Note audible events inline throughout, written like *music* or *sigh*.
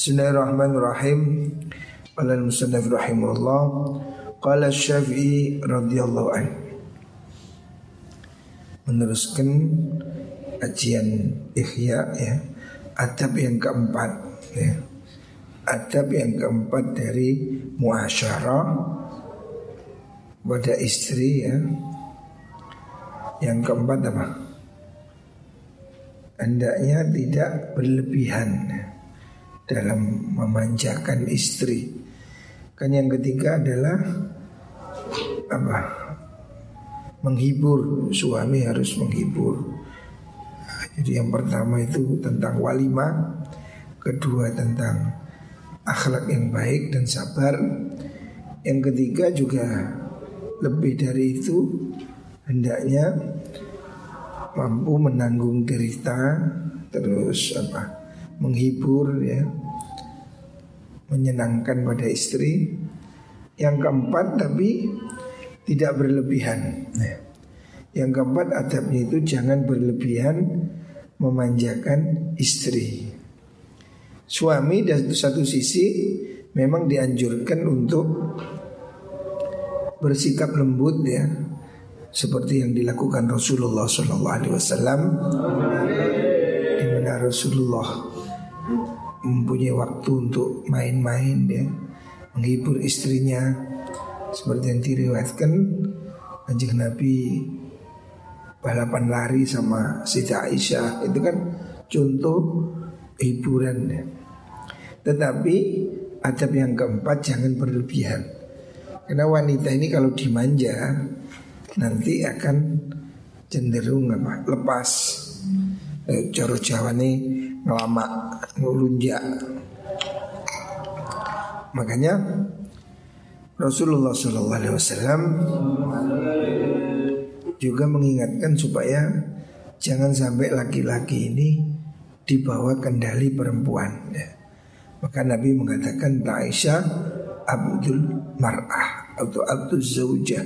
Bismillahirrahmanirrahim. Qala al-musannaf rahimahullah qala Syafi'i radhiyallahu anhu. Meneruskan kajian Ihya ya. Adab yang keempat ya. Adab yang keempat dari muasyarah pada istri ya. Yang keempat apa? Hendaknya tidak berlebihan dalam memanjakan istri. Kan yang ketiga adalah apa? Menghibur suami harus menghibur. Jadi yang pertama itu tentang walimah, kedua tentang akhlak yang baik dan sabar. Yang ketiga juga lebih dari itu hendaknya mampu menanggung derita terus apa menghibur ya menyenangkan pada istri. Yang keempat tapi tidak berlebihan. Ya. yang keempat adabnya itu jangan berlebihan memanjakan istri. Suami dari satu sisi memang dianjurkan untuk bersikap lembut ya. Seperti yang dilakukan Rasulullah Shallallahu Alaihi Wasallam di mana Rasulullah mempunyai waktu untuk main-main ya menghibur istrinya seperti yang diriwayatkan anjing Nabi balapan lari sama Siti Aisyah itu kan contoh hiburan ya. Tetapi adab yang keempat jangan berlebihan. Karena wanita ini kalau dimanja nanti akan cenderung apa lepas eh, coro Jawa nih ngelama ngelunjak makanya Rasulullah Shallallahu Alaihi Wasallam juga mengingatkan supaya jangan sampai laki-laki ini dibawa kendali perempuan. Ya. Maka Nabi mengatakan Aisyah Abdul Mar'ah atau Abdul Zaujah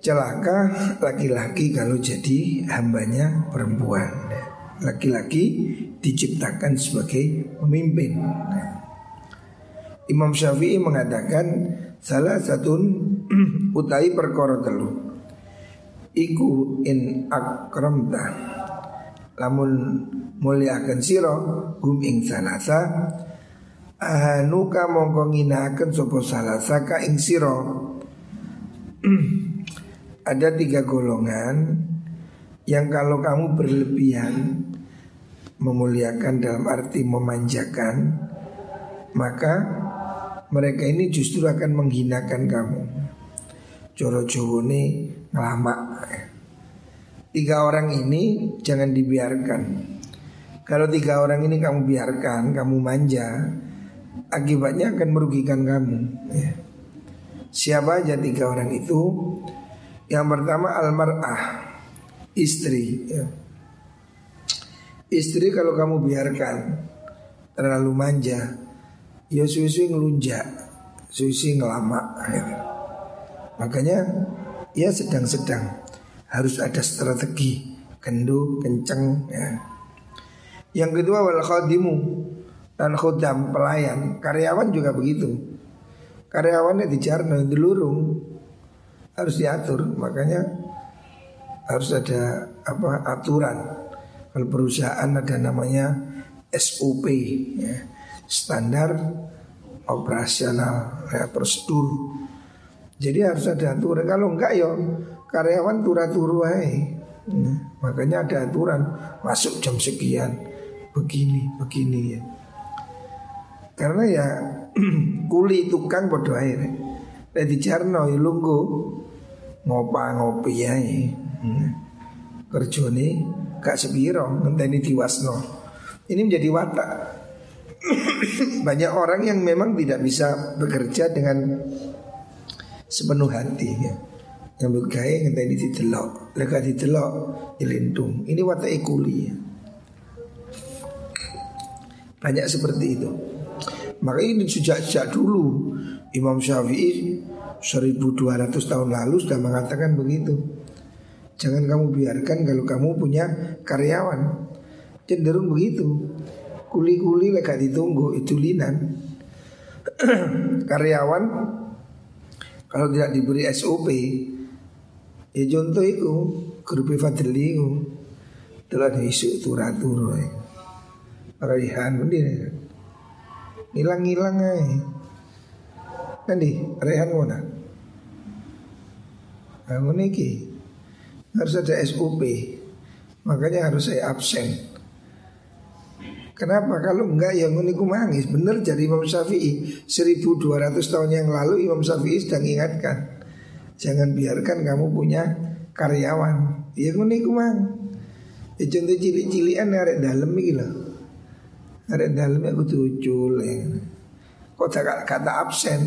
celaka laki-laki kalau jadi hambanya perempuan. Laki-laki diciptakan sebagai pemimpin. Imam Syafi'i mengatakan salah satu *clears throat* utai perkara telu. Iku in akramta lamun muliakan siro hum ing salasa ahanuka mongko nginaken sapa salasa ka ing siro *clears throat* ada tiga golongan yang kalau kamu berlebihan memuliakan dalam arti memanjakan maka mereka ini justru akan menghinakan kamu. Coro Jowo ini ngelama. Tiga orang ini jangan dibiarkan. Kalau tiga orang ini kamu biarkan, kamu manja, akibatnya akan merugikan kamu. Ya. Siapa aja tiga orang itu? Yang pertama almarah istri. Ya. Istri kalau kamu biarkan terlalu manja, ya susu ngelunjak, susu ngelama. Ya. Makanya ya sedang-sedang harus ada strategi kendo kenceng. Ya. Yang kedua wal khadimu dan khodam pelayan karyawan juga begitu. Karyawannya dijarno dilurung harus diatur makanya harus ada apa aturan kalau perusahaan ada namanya SOP ya, standar operasional ya, prosedur. Jadi harus ada aturan. Kalau enggak yo karyawan turu-turu ya, makanya ada aturan masuk jam sekian begini begini ya. Karena ya *clears throat* kuli tukang bodoh air di Jarno lunggu ngopa ngopi ya hmm. kerjone gak sepiro ngenteni diwasno ini menjadi watak banyak orang yang memang tidak bisa bekerja dengan sepenuh hati ya. yang bergaya ngenteni didelok lega didelok dilindung ini watak kuli ya. banyak seperti itu maka ini sejak sejak dulu Imam Syafi'i 1200 tahun lalu sudah mengatakan begitu. Jangan kamu biarkan kalau kamu punya karyawan. Cenderung begitu. Kuli-kuli lega ditunggu itu linan. *clears throat* Karyawan kalau tidak diberi SOP ya contoh itu grup fadli itu. Telah isu turatur Raihan mending hilang-hilang aja nanti Raihan mana Nah, ini harus ada SOP Makanya harus saya absen. Kenapa? Kalau enggak ya nguniku mangis. Bener jadi Imam Syafi'i. 1200 tahun yang lalu Imam Syafi'i sedang ingatkan Jangan biarkan kamu punya karyawan. Ya nguniku mang. Ya contoh cilik-cilikan ada dalam loh Ada dalam aku tujuh ya. Kok tak kata absen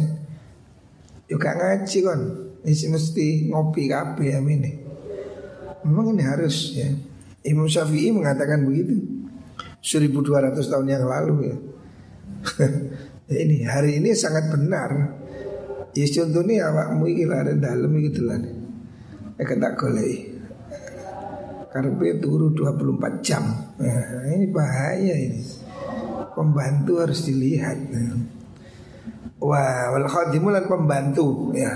Juga ngaji kan Ini mesti ngopi ya ini Memang ini harus ya Imam Syafi'i mengatakan begitu 1200 tahun yang lalu ya. *laughs* ya ini hari ini sangat benar. Ya contohnya awakmu iki ada dalam gitu lah. Ya kata golei. Karpe turu 24 jam. Nah, ini bahaya ini. Pembantu harus dilihat. Wah, wal khadimu lan pembantu ya.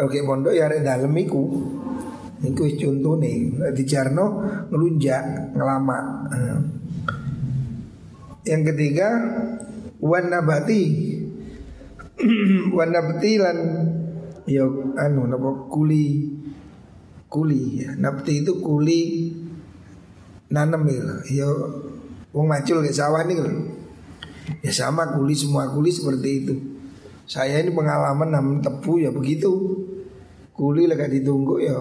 Oke pondok ya ada dalam iku. Iku contoh nih di Jarno ngelunjak ngelama. Yang ketiga wanabati *clears throat* wanabati lan ya anu napa kuli kuli ya. Nabti itu kuli nanam ya. Ya wong macul ke sawah nih kan. Ya sama kuli semua kuli seperti itu. Saya ini pengalaman nam tebu ya begitu. Kuli lagi ditunggu ya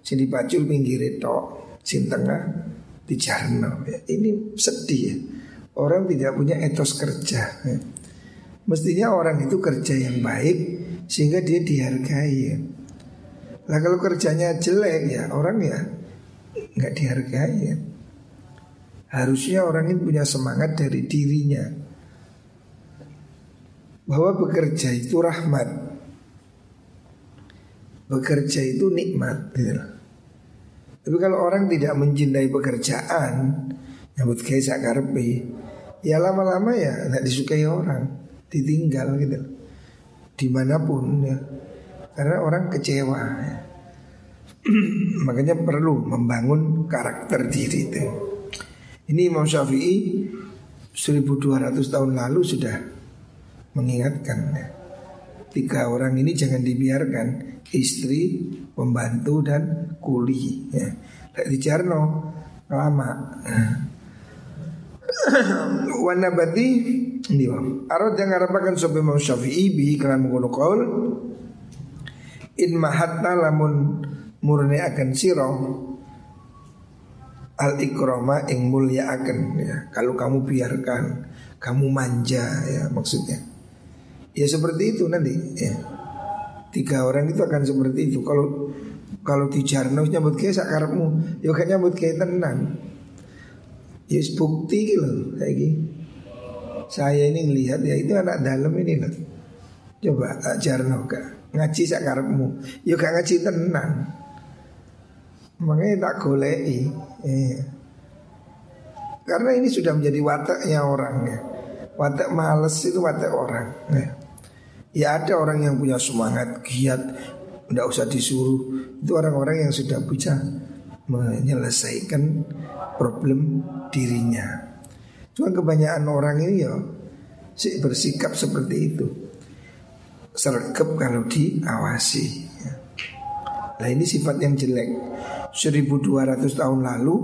sini pacul pinggir itu, sin tengah di jarno. Ya, ini sedih ya. Orang tidak punya etos kerja ya. Mestinya orang itu kerja yang baik Sehingga dia dihargai ya. Nah kalau kerjanya jelek ya Orang ya nggak dihargai ya. Harusnya orang ini punya semangat dari dirinya Bahwa bekerja itu rahmat Bekerja itu nikmat gitu. Tapi kalau orang tidak mencintai pekerjaan Nyambut kayak sakarpe ya lama-lama ya nggak disukai orang, ditinggal gitu, di mana pun ya, karena orang kecewa. Ya. *clears throat* Makanya perlu membangun karakter diri itu. Ini Imam Syafi'i 1200 tahun lalu sudah mengingatkan ya. Tiga orang ini jangan dibiarkan. Istri, pembantu dan kuli. Ya. Di Jarno lama. *coughs* Wanabati ini Arad yang ngarapakan sobe mau syafi'i bi kelan mengkono kaul in mahatta lamun murni akan siro al ikroma ing mulia akan ya. Kalau kamu biarkan kamu manja ya maksudnya ya seperti itu nanti ya tiga orang itu akan seperti itu kalau kalau di jarno nyambut kayak sakarmu ya kan nyambut kayak tenang Yes bukti gitu lagi. Saya ini ngelihat ya itu anak dalam ini loh. Coba ajar noga ngaji sakarepmu. Yo gak ngaji tenang. Makanya tak golei. Eh. Karena ini sudah menjadi wataknya orang ya. Watak males itu watak orang. Ya. Ya ada orang yang punya semangat giat, tidak usah disuruh. Itu orang-orang yang sudah bisa menyelesaikan problem dirinya. Cuma kebanyakan orang ini ya sih bersikap seperti itu. Sergap kalau diawasi. Nah ini sifat yang jelek. 1200 tahun lalu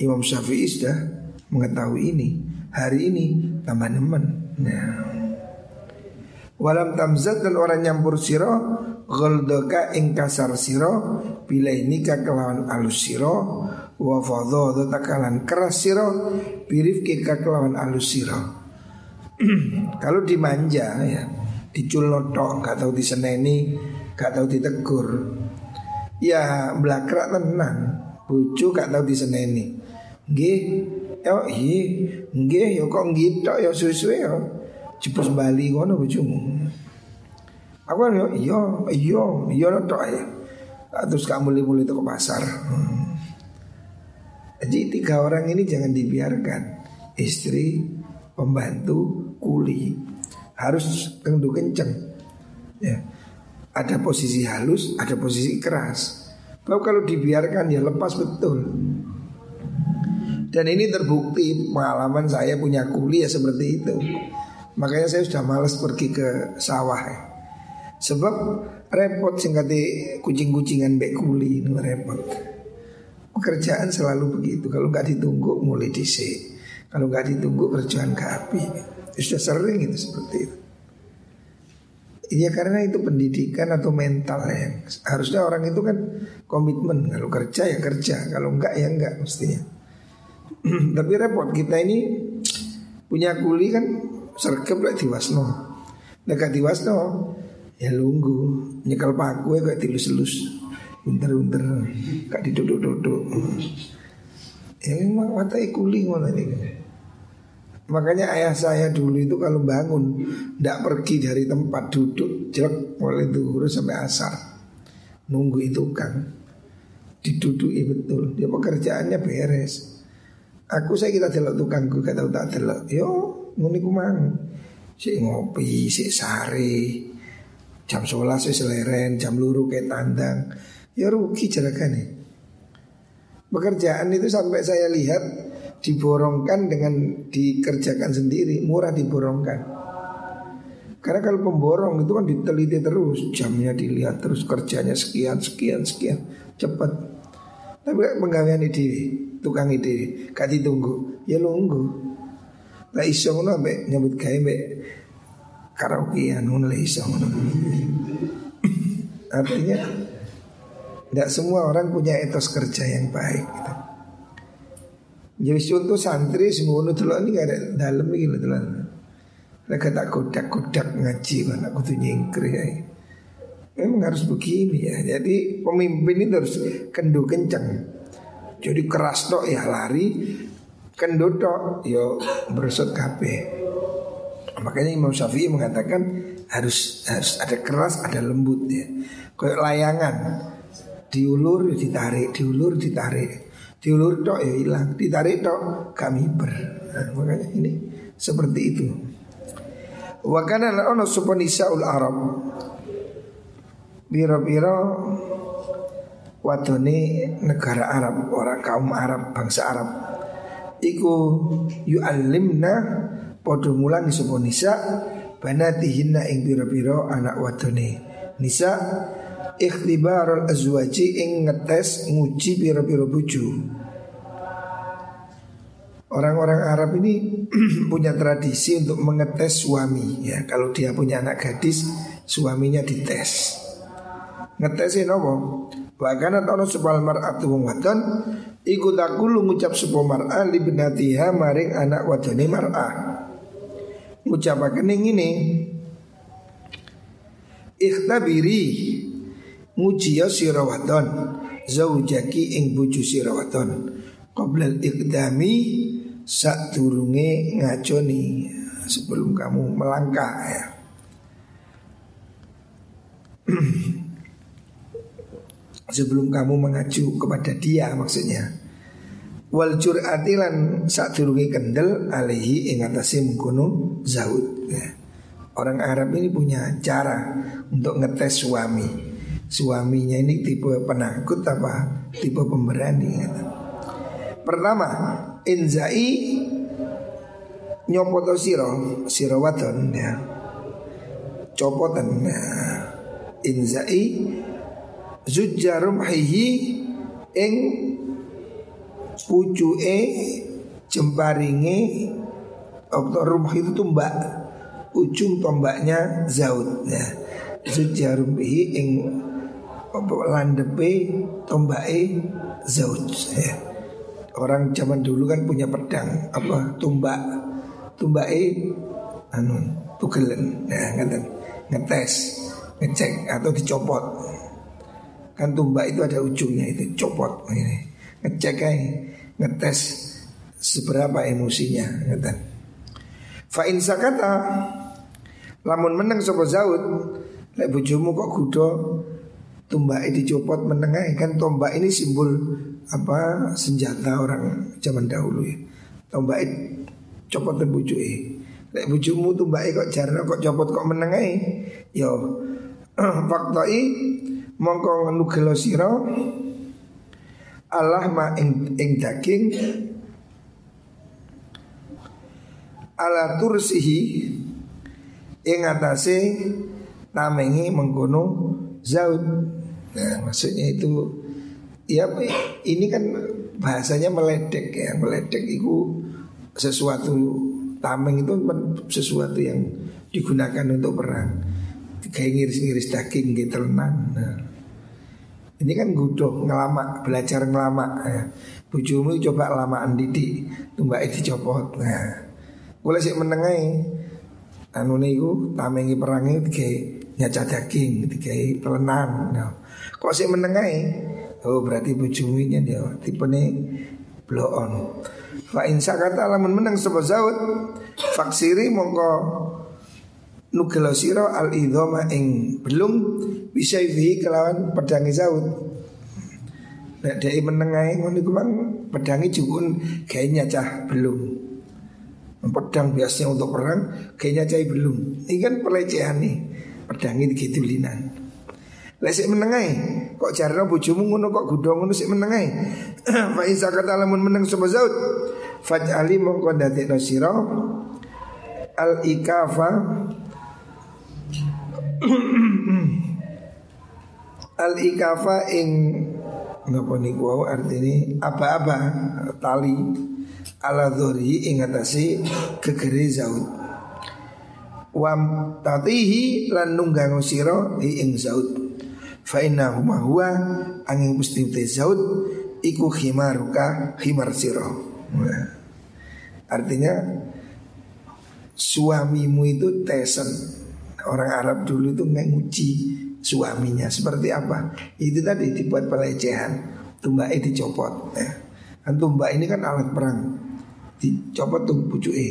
Imam Syafi'i sudah mengetahui ini. Hari ini tambah nemen. Nah. Walam tamzat dan orang nyampur siro Ghaldoka ingkasar siro Bila ini kelawan alus siro Wa fadho takalan keras siro Birif kika kelawan alus siro *clears throat* Kalau dimanja ya Dicul notok Gak tahu diseneni Gak tahu ditegur. Ya belakrak tenang Bucu gak tahu diseneni. Gih Yo hi Gih yo kok gitu yo susu yo Cepus bali ngono bujumu Aku kan yo iya iya iya tok ya. Terus kamu mulai-mulai ke pasar. Jadi tiga orang ini jangan dibiarkan istri, pembantu, kuli harus kendu kenceng. Ya. Ada posisi halus, ada posisi keras. Bahwa kalau dibiarkan ya lepas betul. Dan ini terbukti pengalaman saya punya kuli ya seperti itu. Makanya saya sudah males pergi ke sawah. Ya. Sebab repot singkati kucing-kucingan bek kuli ini repot. Pekerjaan selalu begitu. Kalau nggak ditunggu mulai disi. Kalau nggak ditunggu kerjaan ke api. Sudah sering itu seperti itu. Iya karena itu pendidikan atau mental ya Harusnya orang itu kan komitmen Kalau kerja ya kerja Kalau enggak ya enggak mestinya *clears throat* Tapi repot kita ini Punya kuli kan Sergep lah diwasno. Dekat diwasno Ya lunggu. Nyekel paku ya kayak tilus-telus Unter-unter Kak diduduk-duduk Ya memang watai kuli ngono ini Makanya ayah saya dulu itu kalau bangun Tidak pergi dari tempat duduk Jelek mulai duhur sampai asar. Nunggu itu kan Diduduki betul. Dia pekerjaannya beres. Aku saya kita delok tukangku kata tak delok. Yo nguni kumang Si ngopi, si sari Jam sholat si seleren Jam luru kayak tandang. Ya rugi nih Pekerjaan itu sampai saya lihat diborongkan dengan dikerjakan sendiri murah diborongkan. Karena kalau pemborong itu kan diteliti terus jamnya dilihat terus kerjanya sekian sekian sekian cepat tapi penggawean ide tukang ide gak ditunggu ya nunggu lah iso ngono ambek nyambut gawe mbek karaokean ngono lah iso ngono *laughs* artinya tidak semua orang punya etos kerja yang baik gitu. Jadi contoh santri semono delok ini gak ada dalam lho delok. Mereka tak kodak-kodak ngaji mana aku tuh nyingkir ya. Memang harus begini ya. Jadi pemimpin itu harus kendo kencang. Jadi keras tok ya lari, kendo tok yo bersut kape. Makanya Imam Syafi'i mengatakan harus harus ada keras, ada lembut ya. Kayak layangan diulur ditarik, diulur ditarik diulur tok ya hilang, ditarik tok kami ber. Nah, makanya ini seperti itu. Wa ono ul Arab. Biro-biro wadone negara Arab, orang kaum Arab, bangsa Arab. Iku yu'allimna padha mulang sapa nisa banatihinna ing biro-biro anak wadone. Nisa ikhtibarul azwaji ing ngetes nguji piro-piro buju. Orang-orang Arab ini *clears throat* punya tradisi untuk mengetes suami ya. Kalau dia punya anak gadis, suaminya dites. Ngetesin apa? Bahkan atau sepal mar'atu wadon iku takulu ngucap sepo mar'a li benatiha maring anak wadone mar'a. Ngucapaken ini Ikhtabiri ngujiya sira wadon zaujaki ing bojo sira wadon qabla turunge ngajoni sebelum kamu melangkah ya. *clears throat* sebelum kamu mengacu kepada dia maksudnya wal jur'atilan sak turunge kendel alaihi ing atase mengkono zaud ya. Orang Arab ini punya cara untuk ngetes suami suaminya ini tipe penakut apa tipe pemberani gitu. Pertama, inzai nyopoto siro siro wadon ya. Copotan ya. Inzai zujjarum hihi ing pucuke jemparinge. Atau rumah itu tumbak? Ujung tombaknya zaud ya. Zujjarum hihi ing landepe tombake zauj ya. Orang zaman dulu kan punya pedang apa tumbak. Tumbake anu tugelen ya ngaten ngetes ngecek atau dicopot kan tumbak itu ada ujungnya itu copot ini ngecek aja ngetes seberapa emosinya ngaten fa in sakata lamun meneng sapa zaud lek bojomu kok kudo Tombak ini dicopot menengah kan tombak ini simbol apa senjata orang zaman dahulu ya. Tombak copot bujuke. Lek bujumu tuh mbake kok jarno kok copot kok menengai Yo *clears throat* faktai mongko nugelo sira Allah ma ing, ing daging ala tursihi ing atase namengi mengkono zaud. Nah, maksudnya itu ya ini kan bahasanya meledek ya, meledek itu sesuatu tameng itu sesuatu yang digunakan untuk perang. Kayak ngiris-ngiris daging gitu Nah, ini kan gudoh ngelama belajar ngelama ya. Bujumu coba lamaan didik tumbak dicopot. Nah, boleh sih menengai anu niku tamengi perangi kayak nyaca daging kayak pelenan. Nah, kok sih menengai? Oh berarti bujuminya dia tipe nih blow on. Fa insa kata lamun menang sapa zaud faksiri mongko nugelo sira al idhoma ing belum bisa ifi kelawan pedangi zaud. Nek dhek menengai ngono iku pedangi jukun kayaknya cah belum. Pedang biasanya untuk perang Kayaknya cai belum Ini kan pelecehan nih Pedang ini gitu linan menengai Kok jarang bujumu ngono kok gudong ngono sik menengai *clears throat* Fa isa kata lamun meneng sapa zaud Faj'ali mongko dadekno sira al ikafa al ikafa ing napa niku artine apa-apa tali ala dhuri ing atase gegere Zaud. Wam tatihi lan nunggang sira ing Zaud. Fa inna huma huwa angin mesti Zaud iku khimaruka khimar sira. Artinya suamimu itu tesen Orang Arab dulu itu menguji suaminya seperti apa Itu tadi dibuat pelecehan Tumbaknya dicopot ya. Kan tumbak ini kan alat perang dicopot tuh pucuke.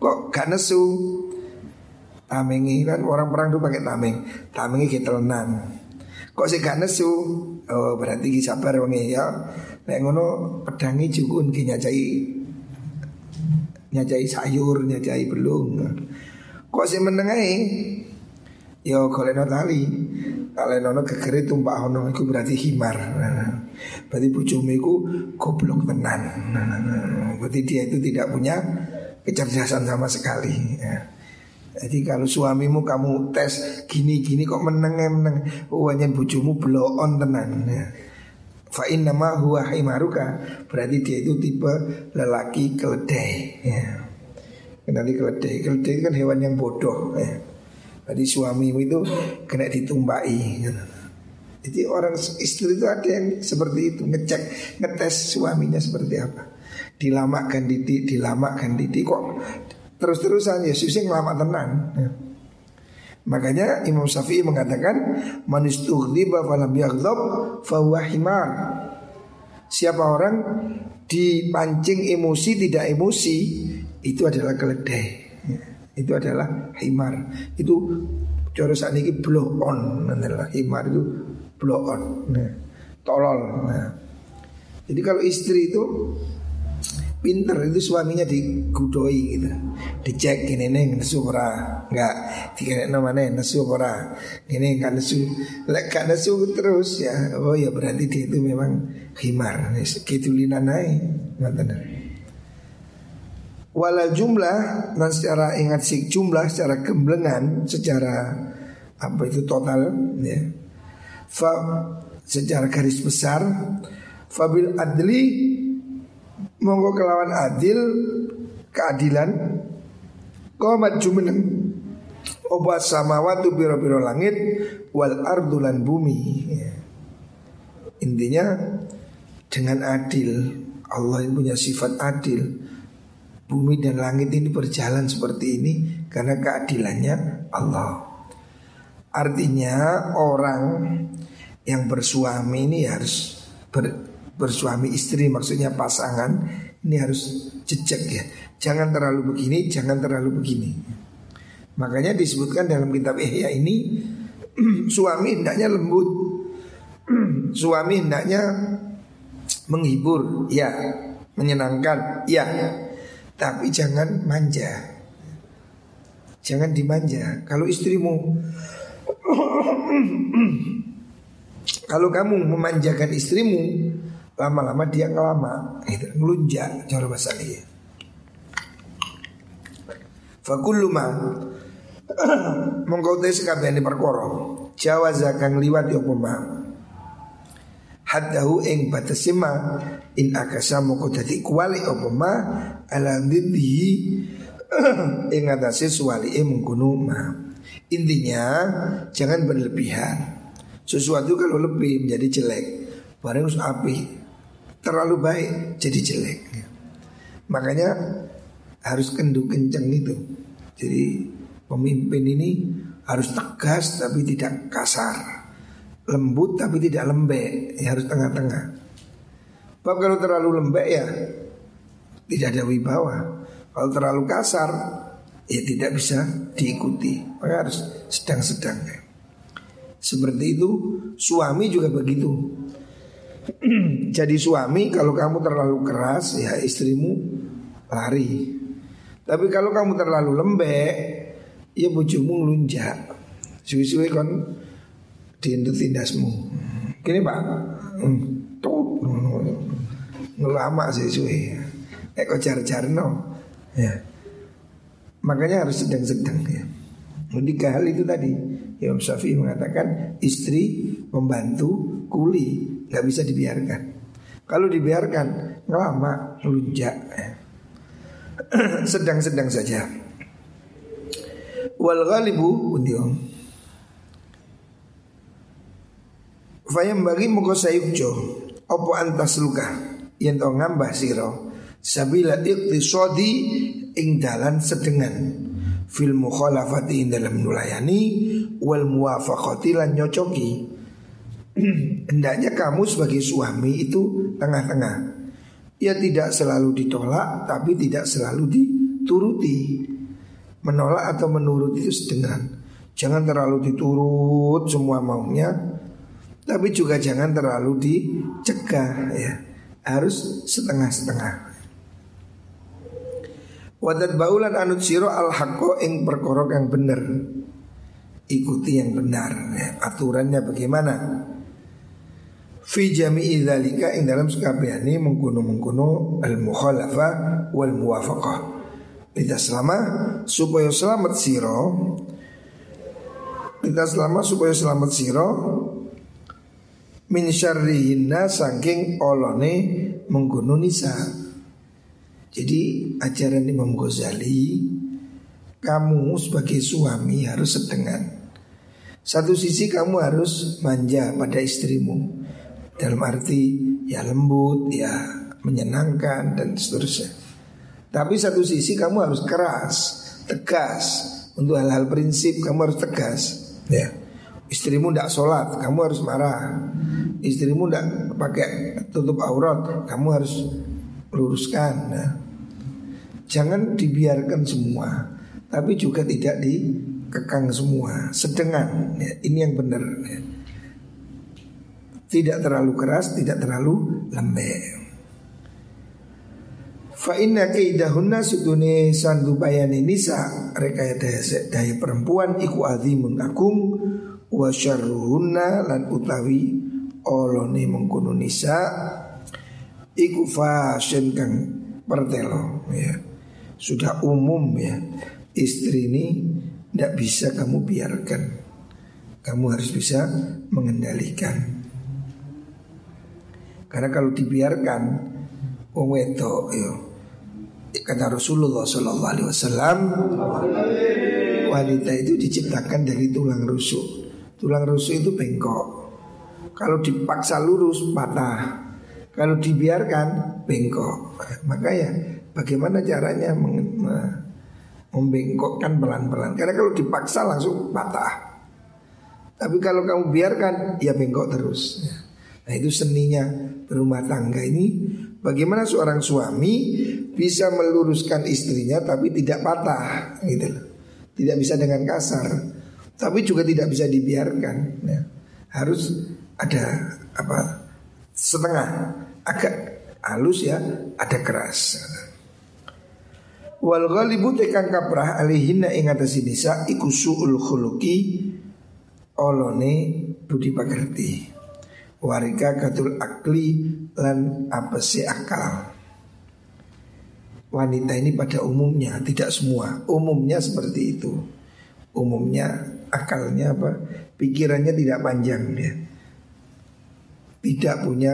Kok gak nesu? Tamengi kan orang perang tuh pakai tameng. Tamengi ketelenan. Kok sih gak nesu? Oh berarti ki sabar wengi ya. Nek ngono pedangi jukun nyajai nyajai sayur, nyajai belum. Kok sih menengai? Yo koleno tali. Kalian ono kekeri tumpak ono itu berarti himar. Berarti bujumu itu goblok tenan. Berarti dia itu tidak punya kecerdasan sama sekali. Ya. Jadi kalau suamimu kamu tes gini-gini kok meneng meneng, oh hanya bujumu blow on tenan. Ya. Fa nama huwa himaruka berarti dia itu tipe lelaki keledai. Ya. Kenali keledai, keledai kan hewan yang bodoh. Ya. Suamimu itu kena ditumpai gitu. Jadi orang istri itu ada yang seperti itu ngecek ngetes suaminya seperti apa. Dilamakan didik, dilamakan didik kok terus-terusan ya susah ngelama tenan. Ya. Makanya Imam Syafi'i mengatakan manustughdiba falam yaghdab fahuwa himar. Siapa orang dipancing emosi tidak emosi itu adalah keledai. Ya. Itu adalah himar. Itu cara saat ini blow on. Adalah himar itu blow on. Nah, tolol. Nah. Jadi kalau istri itu pinter itu suaminya digudoi gitu. Dicek ini nih nesu ora? Nggak tiga nama nih nesu ora? Ini kan nesu. Lek kan nesu terus ya. Oh ya berarti dia itu memang himar. Gitu lina naik Wala jumlah dan secara ingat sih jumlah secara gemblengan secara apa itu total ya. Fa secara garis besar fabil adli monggo kelawan adil keadilan qomat jumeneng obat samawatu biro-biro langit wal ardulan bumi ya. Intinya dengan adil Allah yang punya sifat adil bumi dan langit ini berjalan seperti ini karena keadilannya Allah. Artinya orang yang bersuami ini harus ber, bersuami istri maksudnya pasangan ini harus jejak ya. Jangan terlalu begini, jangan terlalu begini. Makanya disebutkan dalam kitab Ihya ini *clears throat* suami hendaknya lembut. *clears throat* suami hendaknya menghibur, ya, menyenangkan, ya Tapi jangan manja. Jangan dimanja. Kalau istrimu Kalau kamu memanjakan istrimu Lama-lama dia ngelama gitu, Ngelunjak Cara bahasa dia. Fakullu ma Mongkau teh sekabian di perkoro Jawaza kang liwat yo ma Haddahu ing batasima. In akasa moko dadi kuali apa ma? Ala dhidhi *clears throat* Ing atase suwali mengkuno ma. Intinya jangan berlebihan. Sesuatu kalau lebih menjadi jelek Barang harus api Terlalu baik jadi jelek. Makanya harus kendu kenceng itu. Jadi pemimpin ini harus tegas tapi tidak kasar Lembut tapi tidak lembek. Ya Harus tengah-tengah. Sebab kalau terlalu lembek ya Tidak ada wibawa. Kalau terlalu kasar Ya tidak bisa diikuti. Maka harus sedang-sedang. Seperti itu suami juga begitu. *clears throat* Jadi suami kalau kamu terlalu keras ya istrimu lari. Tapi kalau kamu terlalu lembek Ya bojomu ngelunjak. Suwi-suwi kan Diintut tindasmu Gini pak hmm, Tut Ngelama sih suwi Eko jar-jarno Ya Makanya harus sedang-sedang ya Tiga hal itu tadi Imam Syafi'i mengatakan istri membantu kuli nggak bisa dibiarkan. Kalau dibiarkan ngelama lunjak. Ya. *clears throat* Sedang-sedang saja. Wal ghalibu undiong. Fayam bagi muka sayukjo Opo antas luka Yang tau ngambah siro Sabila iqtisodi Ing dalan sedengan. Fil mukhalafati dalam nulayani Wal muwafaqati lan nyocoki. *clears throat* Hendaknya kamu sebagai suami itu tengah-tengah. Ya tidak selalu ditolak Tapi tidak selalu dituruti. Menolak atau menurut itu sedengan. Jangan terlalu diturut semua maunya tapi juga jangan terlalu dicegah ya. Harus setengah-setengah. Wadat baulan anut siro al hakko ing perkorok yang benar. Ikuti yang benar ya. Aturannya bagaimana? Fi jami'i dzalika ing dalam sekabehane mengkuno-mengkuno al mukhalafa wal muwafaqah. Kita selama supaya selamat siro Kita selama supaya selamat siro min syarrihinna saking olone menggunung nisa. Jadi ajaran Imam Ghazali kamu sebagai suami harus sedengan. Satu sisi kamu harus manja pada istrimu dalam arti ya lembut, ya menyenangkan dan seterusnya. Tapi satu sisi kamu harus keras, tegas untuk hal-hal prinsip kamu harus tegas, ya. Istrimu tidak sholat, kamu harus marah. Istrimu tidak pakai tutup aurat, kamu harus luruskan. Nah, jangan dibiarkan semua, tapi juga tidak dikekang semua. Sedengan, ya, ini yang benar. Ya. Tidak terlalu keras, tidak terlalu lembek. Fa inna kaidahunna sudune sandubayani nisa rekayat daya perempuan iku azimun agung wa syarruhunna lan utawi olone mengkono nisa iku fashion kang pertelo ya. Sudah umum ya. Istri ini tidak bisa kamu biarkan. Kamu harus bisa mengendalikan. Karena kalau dibiarkan wong wedok yo kata Rasulullah Shallallahu Alaihi Wasallam wanita itu diciptakan dari tulang rusuk Tulang rusuk itu bengkok. Kalau dipaksa lurus patah. Kalau dibiarkan bengkok. Maka ya bagaimana caranya membengkokkan pelan-pelan. Karena kalau dipaksa langsung patah. Tapi kalau kamu biarkan ya bengkok terus. Nah itu seninya berumah tangga ini. Bagaimana seorang suami bisa meluruskan istrinya tapi tidak patah gitu Tidak bisa dengan kasar. Tapi juga tidak bisa dibiarkan ya. Harus ada apa setengah agak halus ya ada keras Wal ghalibu tekan kaprah alihinna ing atas nisa iku suul khuluqi olone budi pakerti. Warika katul akli lan apesi akal. Wanita ini pada umumnya tidak semua, umumnya seperti itu. Umumnya akalnya apa? Pikirannya tidak panjang ya. Tidak punya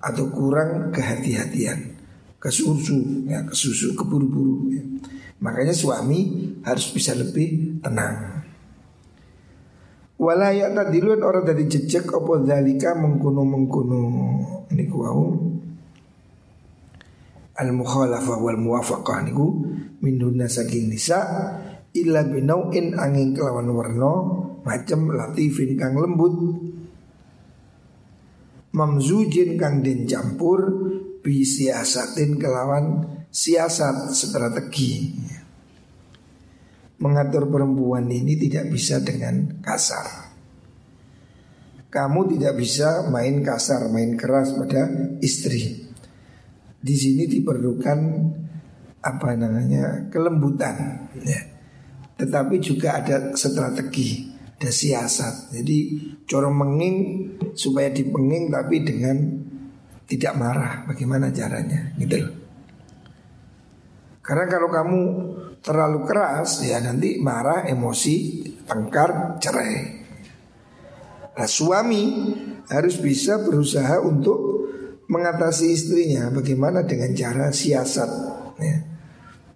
atau kurang kehati-hatian kesusu, ya, kesusu, keburu-buru. Ya. Makanya suami harus bisa lebih tenang. Walayat tadiluan orang dari jejak opo dalika mengkuno mengkuno niku wau al mukhalafah wal muwafaqah niku min saking nisa illa binauin angin kelawan warna macam latifin kang lembut mamzujin kang den campur bi siasatin kelawan siasat strategi. Mengatur perempuan ini tidak bisa dengan kasar. Kamu tidak bisa main kasar, main keras pada istri. Di sini diperlukan apa namanya kelembutan, ya. Tetapi juga ada strategi, ada siasat. Jadi corong menging supaya dipenging tapi dengan tidak marah bagaimana caranya gitu loh. Karena kalau kamu terlalu keras ya nanti marah, emosi, tengkar, cerai. Nah suami harus bisa berusaha untuk mengatasi istrinya bagaimana dengan cara siasat ya.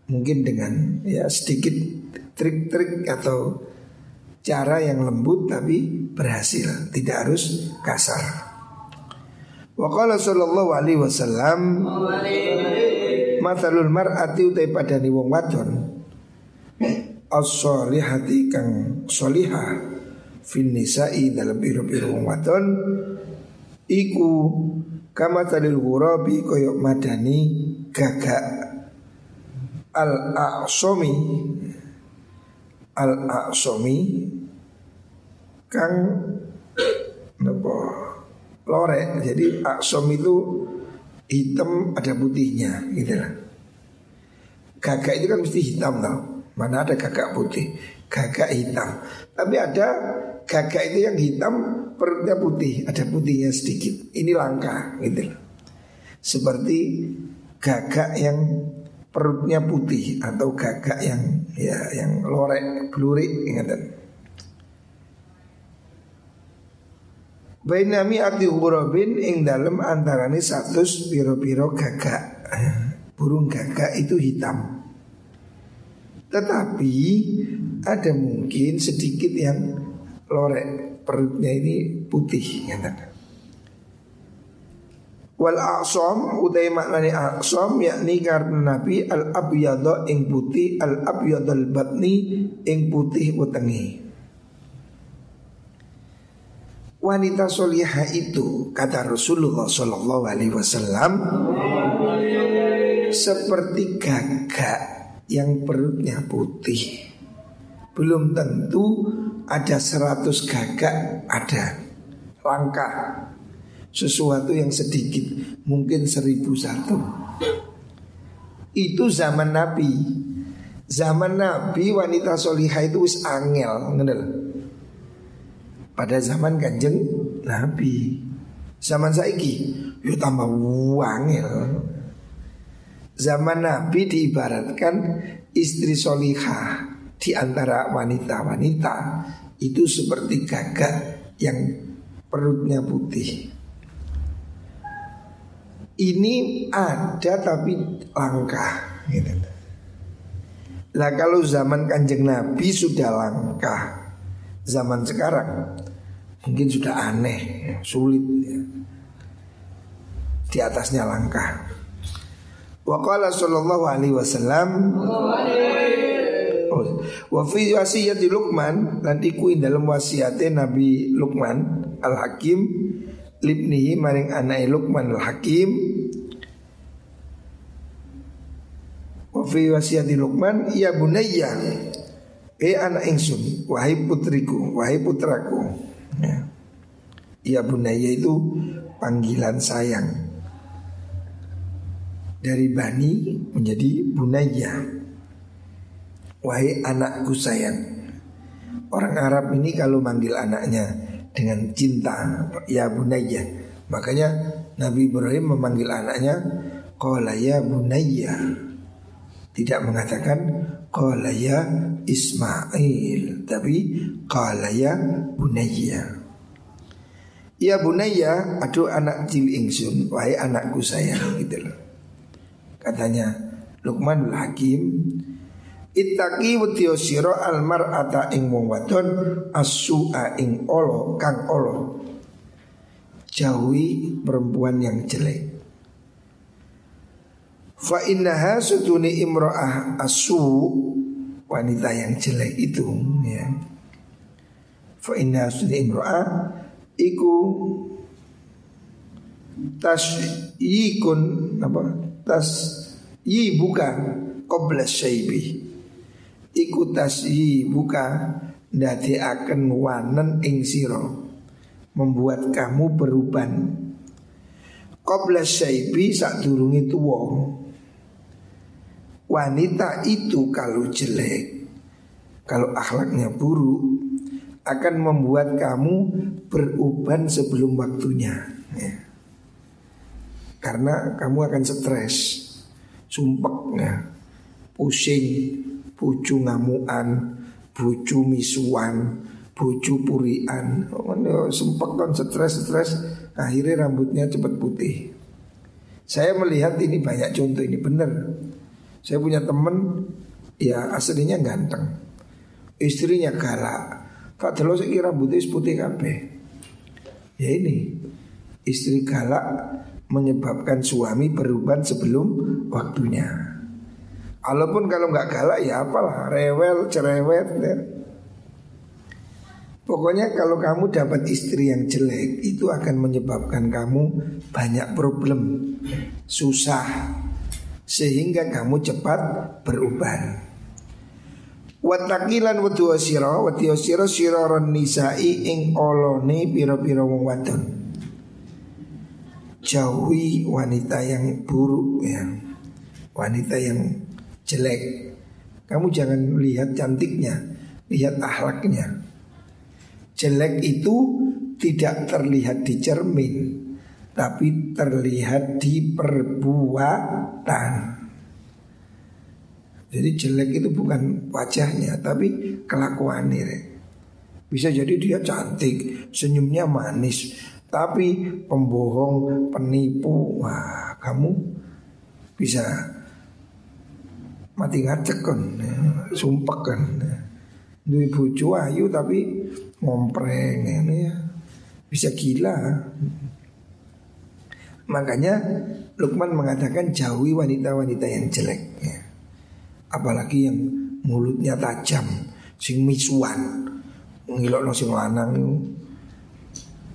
Mungkin dengan ya sedikit trik-trik atau cara yang lembut tapi berhasil, tidak harus kasar. Wa qala sallallahu alaihi wasallam Mathalul mar'ati utai padani wong wadon As-solihati kang soliha Fin nisa'i dalam biru-biru wong wadon Iku Kama talil ghurabi koyok madani gagak Al-a'somi Al-a'somi Kang Napa lorek. Jadi aksom itu hitam ada putihnya gitu lah. Gagak itu kan mesti hitam tau. Mana ada gagak putih? Gagak hitam. Tapi ada gagak itu yang hitam perutnya putih, ada putihnya sedikit. Ini langka gitu lah. Seperti gagak yang perutnya putih atau gagak yang ya yang lorek, blurik ingatan. Bainami ati urobin ing dalam antarane satu piro-piro gagak. Burung gagak itu hitam. Tetapi ada mungkin sedikit yang lorek Perutnya ini putih ya Wal aqsam utai maknani aqsam yakni karena Nabi al abyadha ing putih al abyadal batni ing putih utengi wanita solihah itu kata Rasulullah Shallallahu Alaihi Wasallam seperti gagak yang perutnya putih. Belum tentu ada seratus gagak ada langka sesuatu yang sedikit mungkin seribu satu. Itu zaman Nabi. Zaman Nabi wanita solihah itu wis angel, ngendel pada zaman kanjeng Nabi. Zaman saiki yo tambah wangil. Zaman Nabi diibaratkan istri solihah di antara wanita-wanita itu seperti gagak yang perutnya putih. Ini ada tapi langka gitu. Nah kalau zaman kanjeng Nabi sudah langka zaman sekarang mungkin sudah aneh, sulit ya. Di atasnya langkah. Wa qala sallallahu alaihi wasallam oh, Wa fi wasiyati Luqman lan iku dalam wasiate Nabi Luqman Al Hakim libnihi maring anake Luqman Al Hakim Wa fi wasiyati Luqman ya bunayya Eh anak ingsun, wahai putriku, wahai putraku. Ya. Ya bunaya itu panggilan sayang. dari bani menjadi bunaya. Wahai anakku sayang. Orang Arab ini kalau manggil anaknya dengan cinta, ya bunaya. Makanya Nabi Ibrahim memanggil anaknya Qala ya bunaya. Tidak mengatakan Qala ya Ismail Tapi Qala ya bunaya Ya bunaya Aduh anak cilik ingsun Wahai anakku sayang gitu loh Katanya Luqmanul Hakim Ittaqi wadiyo siro almar ata ing wong wadon As-su'a ing olo kang olo Jauhi perempuan yang jelek. Fa innaha sutuni imro'ah asu Wanita yang jelek itu ya. Fa innaha sutuni imro'ah Iku Tas yikun apa? Tas yi buka qabla iku tas yi buka dadi akan wanen ing siro membuat kamu beruban. Qabla syaibi sak durungi tuwa. Wanita itu kalau jelek kalau akhlaknya buruk akan membuat kamu beruban sebelum waktunya. Ya. Karena kamu akan stres Sumpek ya Pusing Bucu ngamuan Bucu misuan Bucu purian. Oh, Sumpek kan stres-stres Akhirnya rambutnya cepat putih. Saya melihat ini banyak contoh ini benar Saya punya temen Ya aslinya ganteng. Istrinya galak. Pak Delo kira rambutnya putih kabeh. Ya ini Istri galak menyebabkan suami berubah sebelum waktunya. Walaupun kalau nggak galak ya apalah rewel cerewet ya. Pokoknya kalau kamu dapat istri yang jelek itu akan menyebabkan kamu banyak problem, susah, sehingga kamu cepat berubah. Watakilan watu sira wati sira siraron nisai ing olone pira-pira wong wadon jauhi wanita yang buruk ya wanita yang jelek. Kamu jangan lihat cantiknya lihat akhlaknya. Jelek itu tidak terlihat di cermin tapi terlihat di perbuatan. Jadi jelek itu bukan wajahnya tapi kelakuannya bisa jadi dia cantik senyumnya manis tapi pembohong, penipu, wah kamu bisa mati ngacek kan, ya, sumpah kan. Ya. Dui bucu ayu tapi ngompreng ini ya. Bisa gila. Makanya Lukman mengatakan jauhi wanita-wanita yang jelek ya. Apalagi yang mulutnya tajam, sing misuan, ngilok sing lanang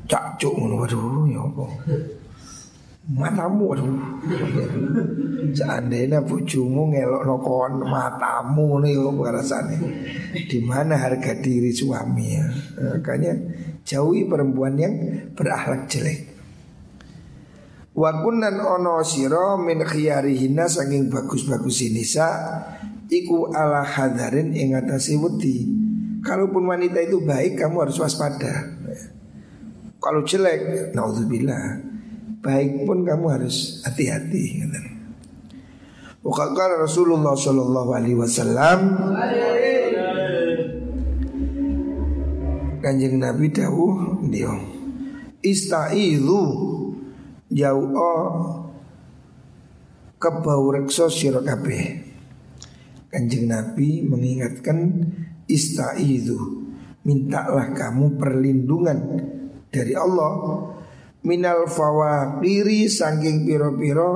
cak ngono waduh ya apa matamu waduh seandainya bojomu ngelok nokon matamu nih apa rasanya. Di mana harga diri suami ya? Makanya jauhi perempuan yang berakhlak jelek. Wakunan ono siro min khiyarihina saking bagus-bagus nisa Iku ala hadarin ingatasi wedi. Kalaupun wanita itu baik kamu harus waspada. Kalau jelek, naudzubillah. Baik pun kamu harus hati-hati. Wakakar Rasulullah Shallallahu Alaihi Wasallam Kanjeng Nabi dawuh dia Istaizu jauh kebau rekso sira Kanjeng Nabi mengingatkan istaizu mintalah kamu perlindungan dari Allah minal fawaqiri saking piro-piro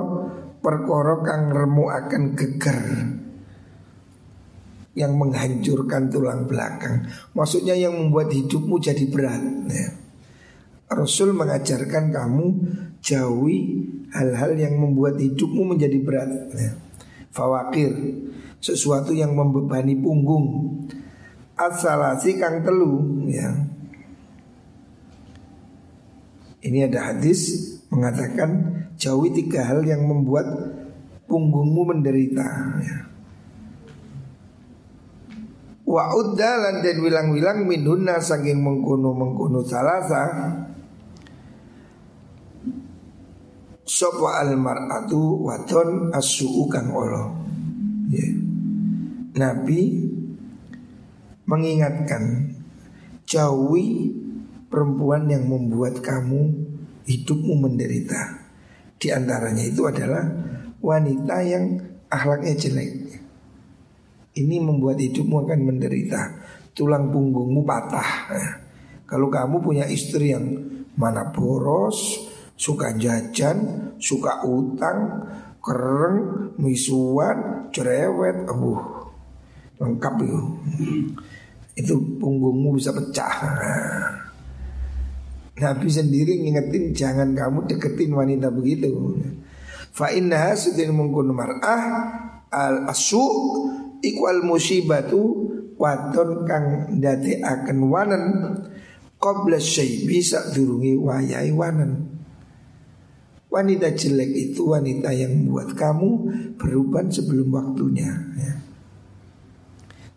perkara kang remu akan geger yang menghancurkan tulang belakang. Maksudnya yang membuat hidupmu jadi berat. Ya. Rasul mengajarkan kamu jauhi hal-hal yang membuat hidupmu menjadi berat. Ya. Fawakir, sesuatu yang membebani punggung. Asalasi kang telu, ya. Ini ada hadis mengatakan jauhi tiga hal yang membuat punggungmu menderita ya. Wa uddalan dan wilang-wilang minhunna saking mengkuno mengkuno salasa Sopo al mar'atu wadon asu kang olo ya. Nabi mengingatkan jauhi perempuan yang membuat kamu hidupmu menderita. Di antaranya itu adalah wanita yang akhlaknya jelek. Ini membuat hidupmu akan menderita. Tulang punggungmu patah. Nah, kalau kamu punya istri yang mana boros, suka jajan, suka utang, kereng, misuan, cerewet, abuh, lengkap itu. Itu punggungmu bisa pecah. Nabi sendiri ngingetin jangan kamu deketin wanita begitu. Fa inna sudin mungkun mar'ah al asu ikwal musibatu wadon kang dati akan wanen qabla bisa durungi wayai wanen. Wanita jelek itu wanita yang membuat kamu beruban sebelum waktunya. Ya.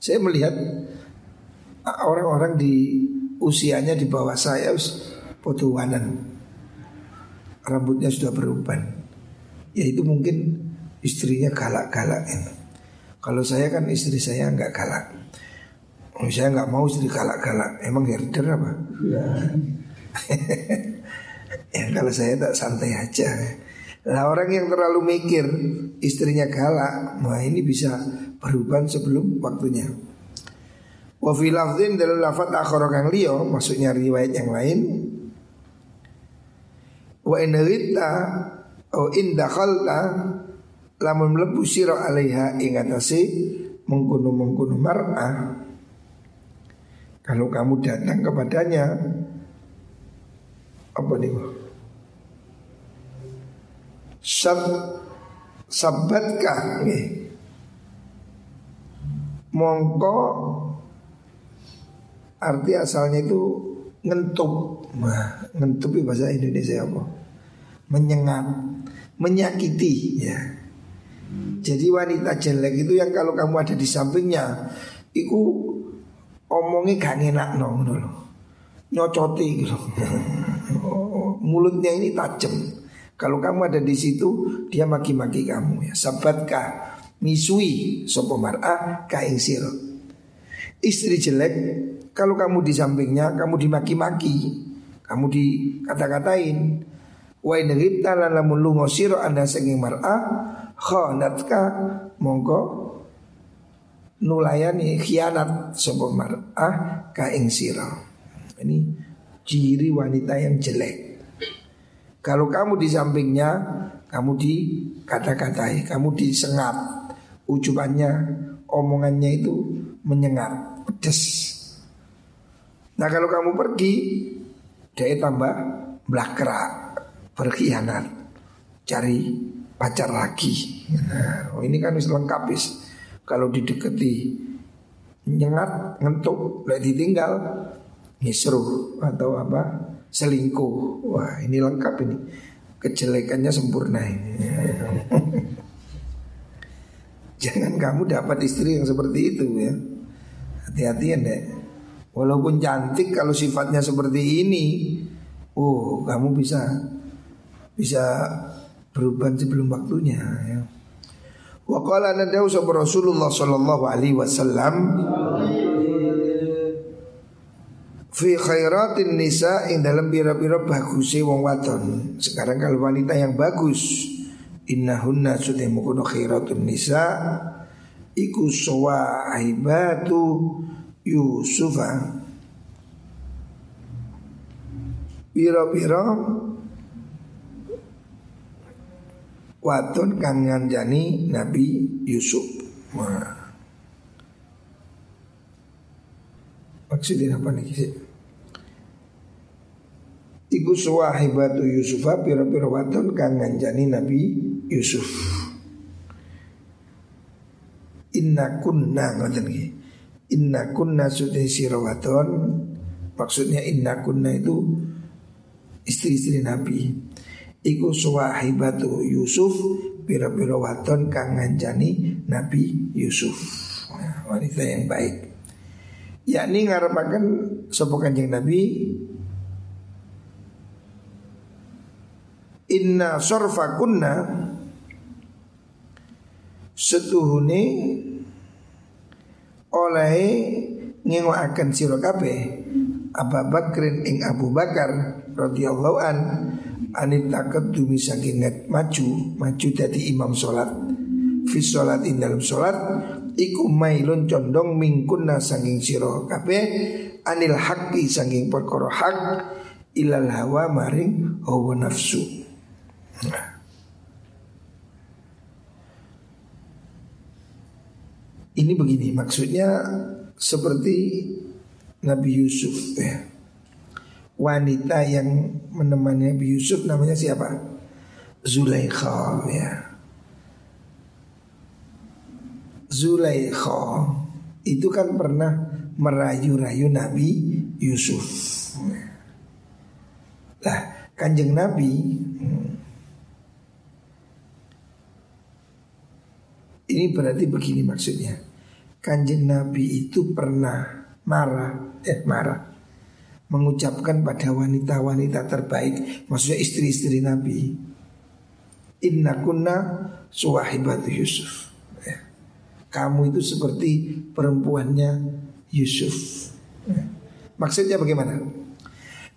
Saya melihat orang-orang di usianya di bawah saya potuanan rambutnya sudah beruban ya itu mungkin istrinya galak-galak. Kalau saya kan istri saya nggak galak. Oh, saya nggak mau istri galak-galak. Emang herder apa? Ya. *laughs* ya kalau saya tak santai aja. Nah orang yang terlalu mikir istrinya galak, wah ini bisa berubah sebelum waktunya. Wa dalam lafaz akhara kang liya, maksudnya riwayat yang lain. Wa in Oh in dakhalta lamun mlebu sira alaiha ing atase mengkono mengkono mar'ah kalau kamu datang kepadanya apa nih Sab sabatkah nih mongko arti asalnya itu ngentup nah, ngentup bahasa Indonesia apa menyengat menyakiti ya. Jadi wanita jelek itu yang kalau kamu ada di sampingnya, itu omongnya gak enak no, no, nyocoti gitu. Mulutnya ini tajam. Kalau kamu ada di situ, dia maki-maki kamu ya. Sabatkah misui sopo siro. Istri jelek, kalau kamu di sampingnya, kamu dimaki-maki, kamu dikata-katain, Wa in ghibta lan lamun lunga sira ana saking mar'ah khanatka mongko nulayani khianat sapa mar'ah ka ing sira. Ini ciri wanita yang jelek. Kalau kamu di sampingnya, kamu di kata-katai, kamu disengat. Ujubannya, omongannya itu menyengat, pedes. Nah kalau kamu pergi, dia tambah belakrak berkhianat, cari pacar lagi. Nah, ini kan lengkap is. Kalau dideketi nyengat, ngentuk, lagi ditinggal, ngisruh atau apa selingkuh. Wah ini lengkap ini. Kejelekannya sempurna ini. *laughs* Jangan kamu dapat istri yang seperti itu ya. Hati-hati ya deh. Walaupun cantik kalau sifatnya seperti ini, oh kamu bisa bisa berubah sebelum waktunya ya. Wa qala nadau Rasulullah sallallahu alaihi wasallam fi khairatin nisa ing dalam bira-bira bagusi wong wadon. Sekarang kalau wanita yang bagus innahunna sudah mukono khairatun nisa iku sawahibatu Yusufa Bira-bira wadon kang nganjani Nabi Yusuf. Wah. Maksudnya apa nih sih? Iku suwahibatu Yusufa pira-pira wadon kang nganjani Nabi Yusuf. Inna kunna ngoten iki. Inna kunna sudah sirawaton Maksudnya inna kunna itu istri-istri Nabi. Iku suwahibatu Yusuf Biro-biro wadon kang ngancani Nabi Yusuf. Nah, Wanita yang baik. Yakni ngarepakan Sopo kanjeng Nabi? Inna sorfa kunna. Setuhune Oleh akan sira kabeh Abu Bakrin ing Abu Bakar radhiyallahu an anit dumi saking maju maju dari imam solat fi solat in dalam solat iku mailun condong mingkunna saking sira kabeh anil haqqi saking perkara hak ilal hawa maring hawa nafsu nah. Ini begini maksudnya seperti Nabi Yusuf ya. Wanita yang menemani Nabi Yusuf namanya siapa? Zulaikha ya. Zulaikha itu kan pernah merayu-rayu Nabi Yusuf. Nah, kanjeng Nabi hmm, ini berarti begini maksudnya. Kanjeng Nabi itu pernah marah, eh marah mengucapkan pada wanita-wanita terbaik, maksudnya istri-istri Nabi. Inna kunna suwahibatu Yusuf. Ya. Kamu itu seperti perempuannya Yusuf. Ya. Maksudnya bagaimana?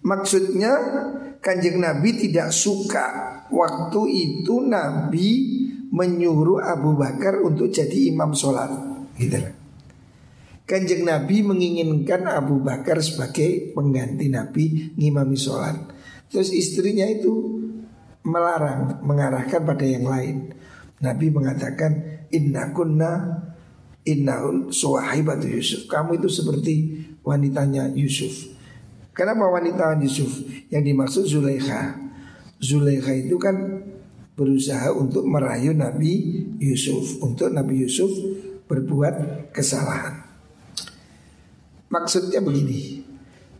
Maksudnya kanjeng Nabi tidak suka waktu itu Nabi menyuruh Abu Bakar untuk jadi imam sholat. Gitu. Kanjeng Nabi menginginkan Abu Bakar sebagai pengganti Nabi ngimami sholat. Terus istrinya itu melarang, mengarahkan pada yang lain. Nabi mengatakan Inna kunna Innaun suwahibatu Yusuf. Kamu itu seperti wanitanya Yusuf. Kenapa wanita Yusuf? Yang dimaksud Zulaikha. Zulaikha itu kan berusaha untuk merayu Nabi Yusuf Untuk Nabi Yusuf berbuat kesalahan Maksudnya begini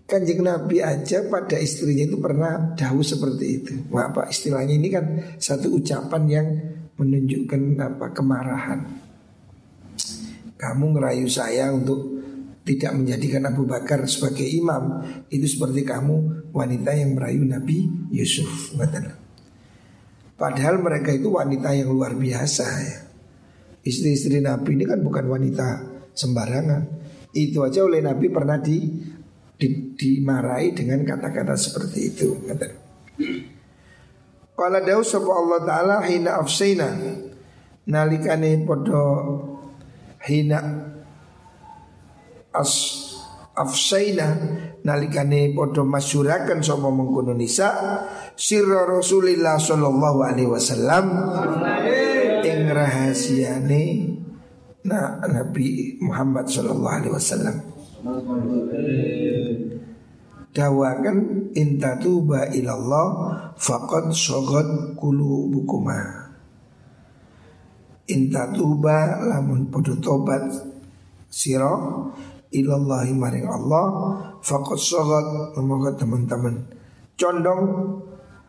Kanjeng Nabi aja pada istrinya itu pernah dahulu seperti itu. Wah, apa istilahnya ini kan satu ucapan yang menunjukkan apa kemarahan. Kamu ngerayu saya untuk tidak menjadikan Abu Bakar sebagai imam. Itu seperti kamu wanita yang merayu Nabi Yusuf Padahal mereka itu wanita yang luar biasa ya. Istri-istri Nabi ini kan bukan wanita sembarangan itu aja oleh Nabi pernah di, di dimarahi dengan kata-kata seperti itu. Kala dawu sapa Allah taala hina afsaina nalikane podo hina as afsaina nalikane podo masyurakan sapa mengkono nisa sirra Rasulillah sallallahu alaihi wasallam. Ing rahasiane nah, Nabi Muhammad Shallallahu Alaihi Wasallam. Dawakan intatuba ilallah faqad sogot kulu bukuma intatuba lamun podo tobat siro ilallahi maring Allah faqad sogot semoga teman-teman. Condong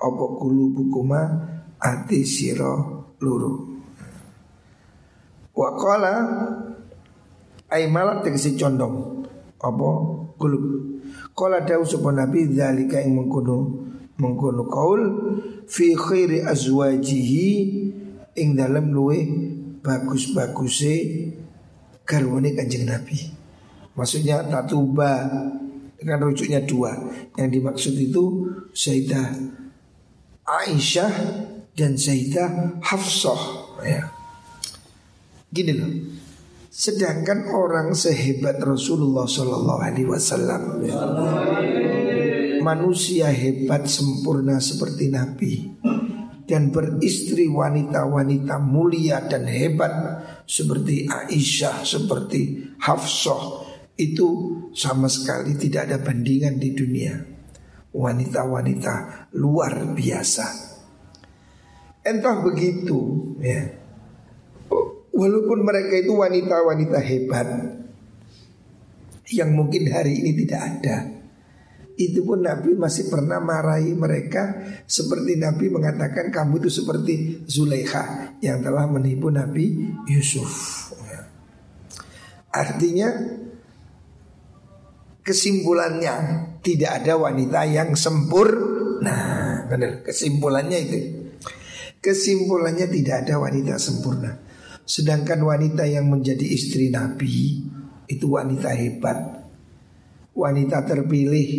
opo kulu bukuma ati siro luru Wa qala ay malat tegesi condong apa kulub. Qala dawu sapa Nabi zalika ing mengkono mengkono kaul fi khairi azwajihi ing dalam luwe bagus-baguse garwane Kanjeng Nabi. Maksudnya tatuba kan rujuknya dua. Yang dimaksud itu Sayyidah Aisyah dan Sayyidah Hafsah ya. Gini loh. Sedangkan orang sehebat Rasulullah Shallallahu Alaihi Wasallam, manusia hebat sempurna seperti Nabi dan beristri wanita-wanita mulia dan hebat seperti Aisyah, seperti Hafsah itu sama sekali tidak ada bandingan di dunia. Wanita-wanita luar biasa. Entah begitu, ya. Walaupun mereka itu wanita-wanita hebat Yang mungkin hari ini tidak ada itu pun Nabi masih pernah marahi mereka seperti Nabi mengatakan kamu itu seperti Zulaikha yang telah menipu Nabi Yusuf. Ya. Artinya kesimpulannya tidak ada wanita yang sempurna. Benar, kesimpulannya itu. Kesimpulannya tidak ada wanita sempurna. Sedangkan wanita yang menjadi istri Nabi itu wanita hebat. Wanita terpilih,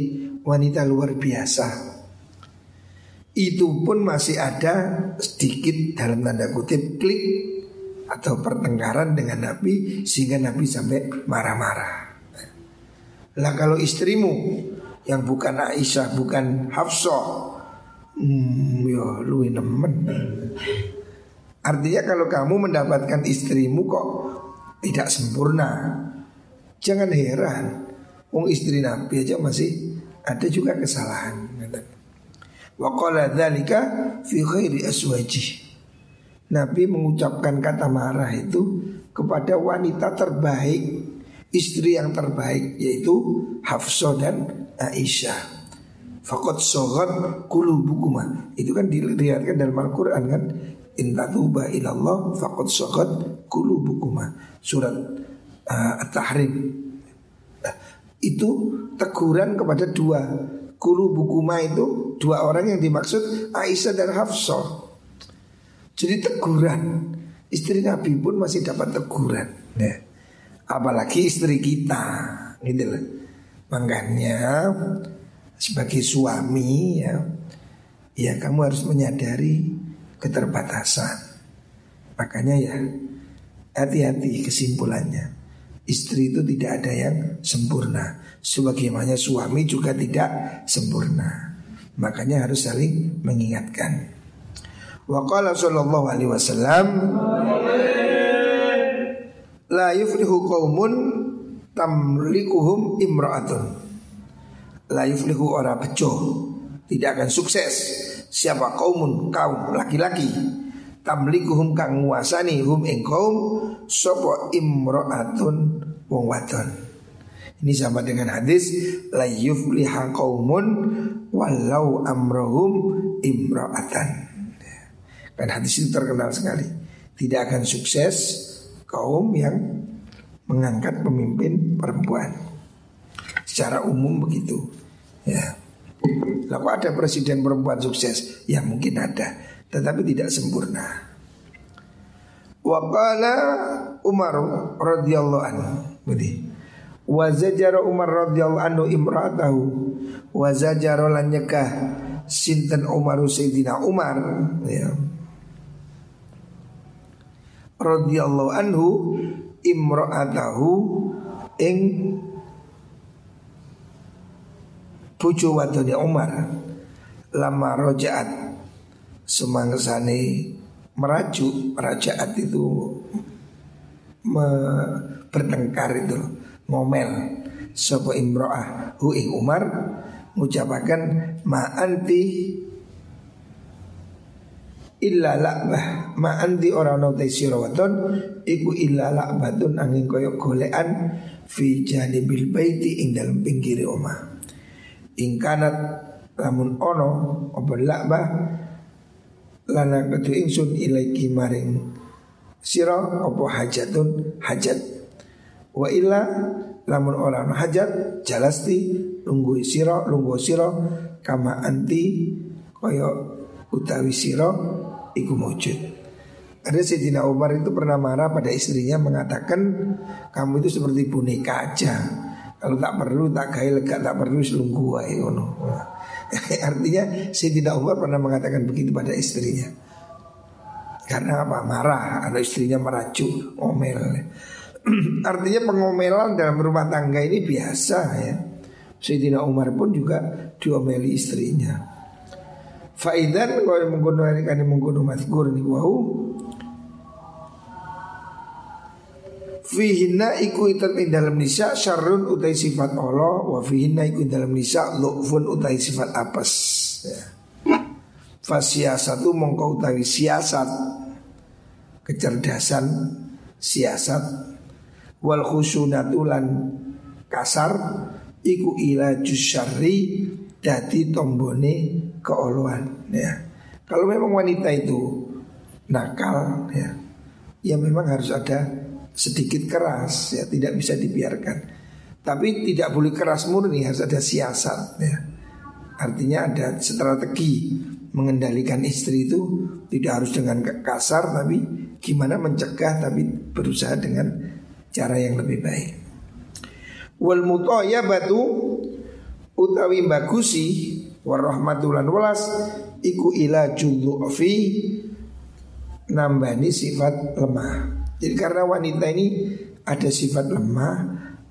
wanita luar biasa. Itu pun masih ada sedikit dalam tanda kutip klik atau pertengkaran dengan Nabi sehingga Nabi sampai marah-marah. Lah kalau istrimu yang bukan Aisyah, bukan Hafsah, hmm, ya lu nemen. Artinya kalau kamu mendapatkan istrimu kok tidak sempurna, jangan heran. Wong istri Nabi aja masih ada juga kesalahan. Wa qala dzalika fi ghairi aswaji. Nabi mengucapkan kata marah itu kepada wanita terbaik istri yang terbaik yaitu Hafsah dan Aisyah. Fakot sogat kulubukuma Itu kan dilihatkan dalam Al-Quran kan Intatuba ilallah kulubukuma Surat uh, At-Tahrim. Nah, Itu teguran kepada dua. Kulubukuma itu Dua orang yang dimaksud Aisyah dan Hafsah. Jadi teguran. Istri Nabi pun masih dapat teguran. Nah, apalagi istri kita gitu loh. Makanya sebagai suami ya ya kamu harus menyadari keterbatasan. Makanya ya hati-hati kesimpulannya. Istri itu tidak ada yang sempurna. Sebagaimana suami juga tidak sempurna. Makanya harus saling mengingatkan. Wa qala sallallahu alaihi wasallam La yuflihu qaumun tamlikuhum imra'atun. La yuflihu ora bejo Tidak akan sukses Siapa kaumun kaum laki-laki Tamlikuhum kang nguasani hum ing kaum Sopo imra'atun wong wadon Ini sama dengan hadis La yufliha qaumun Walau amrohum imra'atan Kan hadis itu terkenal sekali Tidak akan sukses kaum yang mengangkat pemimpin perempuan. Secara umum begitu. Ya. Lalu ada presiden perempuan sukses? Ya mungkin ada, tetapi tidak sempurna. Waqala Umar radhiyallahu anhu. Begini. Wa zajara Umar radhiyallahu anhu imra'atahu wa zajara lan nyekah sinten Umar Sayyidina Umar ya radhiyallahu anhu imra'atahu ing bojo wadone Umar lama rojaat. Semangsane merajuk rajaat itu me, bertengkar itu ngomel. Sapa imro'ah hu Umar mengucapkan ma anti illa lakbah ma anti ora ono te sira iku illa lakbatun angin koyo golekan fi janibil baiti ing dalam pinggir omah ing kanat lamun ono apa lakbah lana ketu ingsun ilaiki maring sira apa hajatun hajat wa illa lamun ora hajat jalasti lungguh sira lungguh sira kama anti koyo utawi sira iku mujud. Ada Sayyidina Umar itu pernah marah pada istrinya mengatakan kamu itu seperti boneka aja. Kalau tak perlu tak gaya lega tak perlu selungguh ae ngono. *laughs* Artinya Sayyidina Umar pernah mengatakan begitu pada istrinya. Karena apa? Marah, ada istrinya merajuk, ngomel. *clears throat* Artinya pengomelan dalam rumah tangga ini biasa ya. Sayyidina Umar pun juga diomeli istrinya. Faidan kalau menggunakan kan menggunakan mazkur ni wau Fihinna iku itat ing dalam nisa syarrun utai sifat Allah Wa fihinna iku dalam nisa lu'fun utai sifat apes ya. Fasiasatu mongkau utawi siasat Kecerdasan siasat Wal khusunatulan kasar iku ilaju syarri dadi tombone keoloan ya. Kalau memang wanita itu nakal ya, ya memang harus ada sedikit keras ya, tidak bisa dibiarkan. Tapi tidak boleh keras murni, harus ada siasat ya. Artinya ada strategi mengendalikan istri itu tidak harus dengan kasar tapi gimana mencegah tapi berusaha dengan cara yang lebih baik. Wal batu utawi bagusi warahmatulan walas iku ila nambani sifat lemah. Jadi karena wanita ini ada sifat lemah,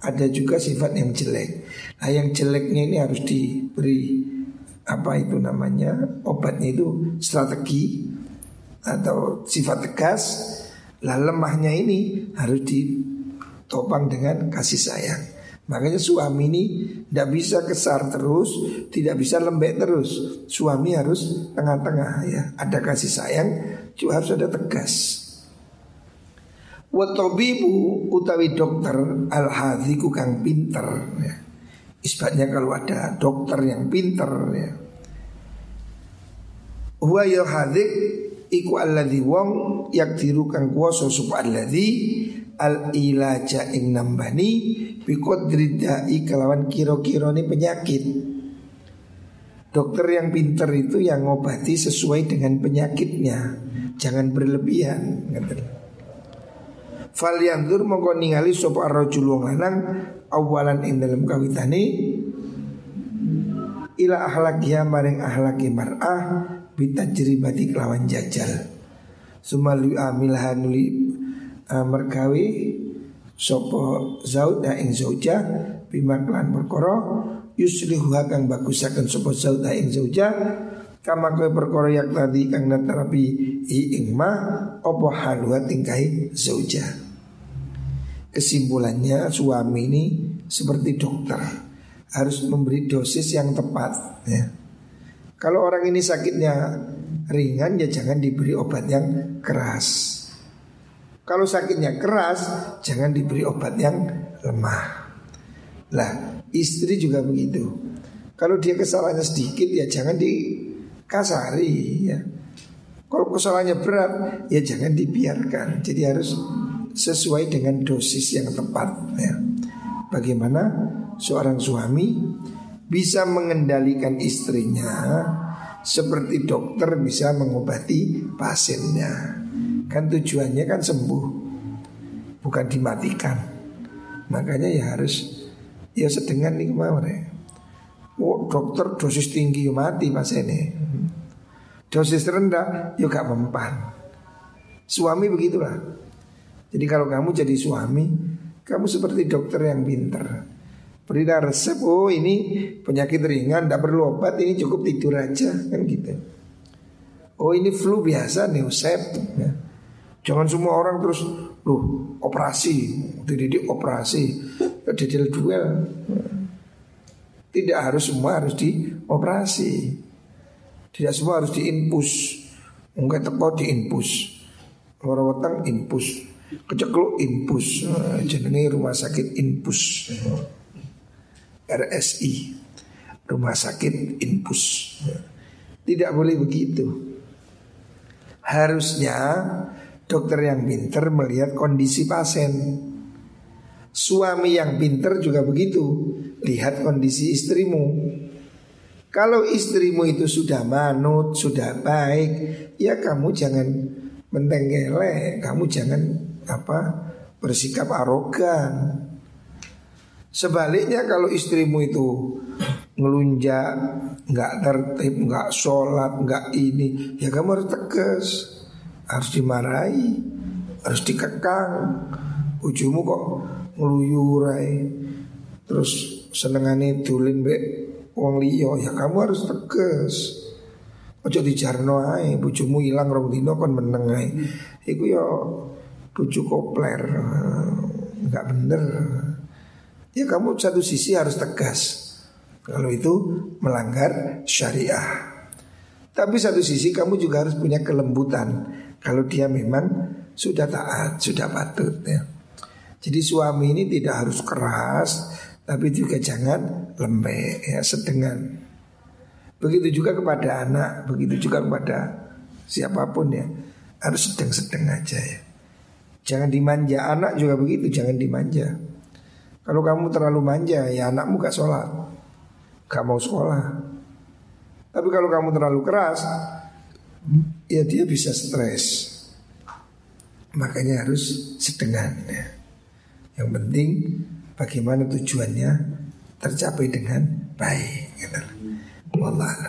ada juga sifat yang jelek. Nah yang jeleknya ini harus diberi apa itu namanya obatnya itu strategi atau sifat tegas. Lah lemahnya ini harus ditopang dengan kasih sayang. Makanya suami ini tidak bisa kesar terus, tidak bisa lembek terus. Suami harus tengah-tengah ya. Ada kasih sayang, juga harus ada tegas. Watobibu utawi dokter al hadhiku kang pinter ya. Isbatnya kalau ada dokter yang pinter ya. Huwa ya hadhik iku alladhi wong yakdiru kang kuwasa sapa alladhi al ilaja ing nambani bikot dridai kelawan kiro-kiro ini penyakit. Dokter yang pinter itu yang ngobati sesuai dengan penyakitnya, jangan berlebihan. Fal yandur mongko ningali sapa rajul wong lanang awalan ing dalam kawitane ila ahlakiha maring ahlaki mar'ah bitajribati kelawan jajal. Sumalu amilha nuli uh, mergawe sopo zauda ing zauja bima klan perkara yuslihu kang bagusaken sopo zauda ing zauja kama kowe perkara yak tadi kang natarapi i ing ma opo halwa tingkai zauja kesimpulannya suami ini seperti dokter harus memberi dosis yang tepat ya kalau orang ini sakitnya ringan ya jangan diberi obat yang keras kalau sakitnya keras, jangan diberi obat yang lemah. Lah, istri juga begitu. Kalau dia kesalahannya sedikit ya jangan dikasari ya. Kalau kesalahannya berat ya jangan dibiarkan. Jadi harus sesuai dengan dosis yang tepat ya. Bagaimana seorang suami bisa mengendalikan istrinya seperti dokter bisa mengobati pasiennya. Kan tujuannya kan sembuh Bukan dimatikan Makanya ya harus Ya sedengan nih kemarin Oh dokter dosis tinggi ya mati pas ini Dosis rendah ya gak mempan. Suami begitulah. Jadi kalau kamu jadi suami Kamu seperti dokter yang pinter Berilah resep Oh ini penyakit ringan Tidak perlu obat Ini cukup tidur aja Kan gitu. Oh ini flu biasa neusep ya. Jangan semua orang terus loh operasi, dididik operasi, detail duel. Tidak harus semua harus dioperasi. Tidak semua harus diinpus. Enggak tepat diinpus. Orang weteng infus. Kecekluk infus. Jenenge rumah sakit infus. RSI. Rumah sakit infus. Tidak boleh begitu. Harusnya Dokter yang pinter melihat kondisi pasien Suami yang pinter juga begitu. Lihat kondisi istrimu. Kalau istrimu itu sudah manut, sudah baik Ya kamu jangan mentenggele Kamu jangan apa bersikap arogan. Sebaliknya kalau istrimu itu ngelunjak, nggak tertib, nggak sholat, nggak ini, ya kamu harus tegas harus dimarahi, harus dikekang. Ujumu kok ngeluyurai, terus senengane dulin be wong liya, ya kamu harus tegas. Ojo dijarno ae, bojomu ilang rong dino kon meneng ae. Iku ya kopler. Enggak bener. Ya kamu satu sisi harus tegas. Kalau itu melanggar syariah. Tapi satu sisi kamu juga harus punya kelembutan kalau dia memang sudah taat, sudah patut ya. Jadi suami ini tidak harus keras, Tapi juga jangan lembek ya sedengan. Begitu juga kepada anak, begitu juga kepada siapa pun ya. Harus sedang-sedang aja ya. Jangan dimanja, anak juga begitu, jangan dimanja. Kalau kamu terlalu manja, ya anakmu gak sholat, gak mau sekolah. Tapi kalau kamu terlalu keras, ya dia bisa stres. Makanya harus sedengan ya. Yang penting bagaimana tujuannya tercapai dengan baik. Gitu. Wallah.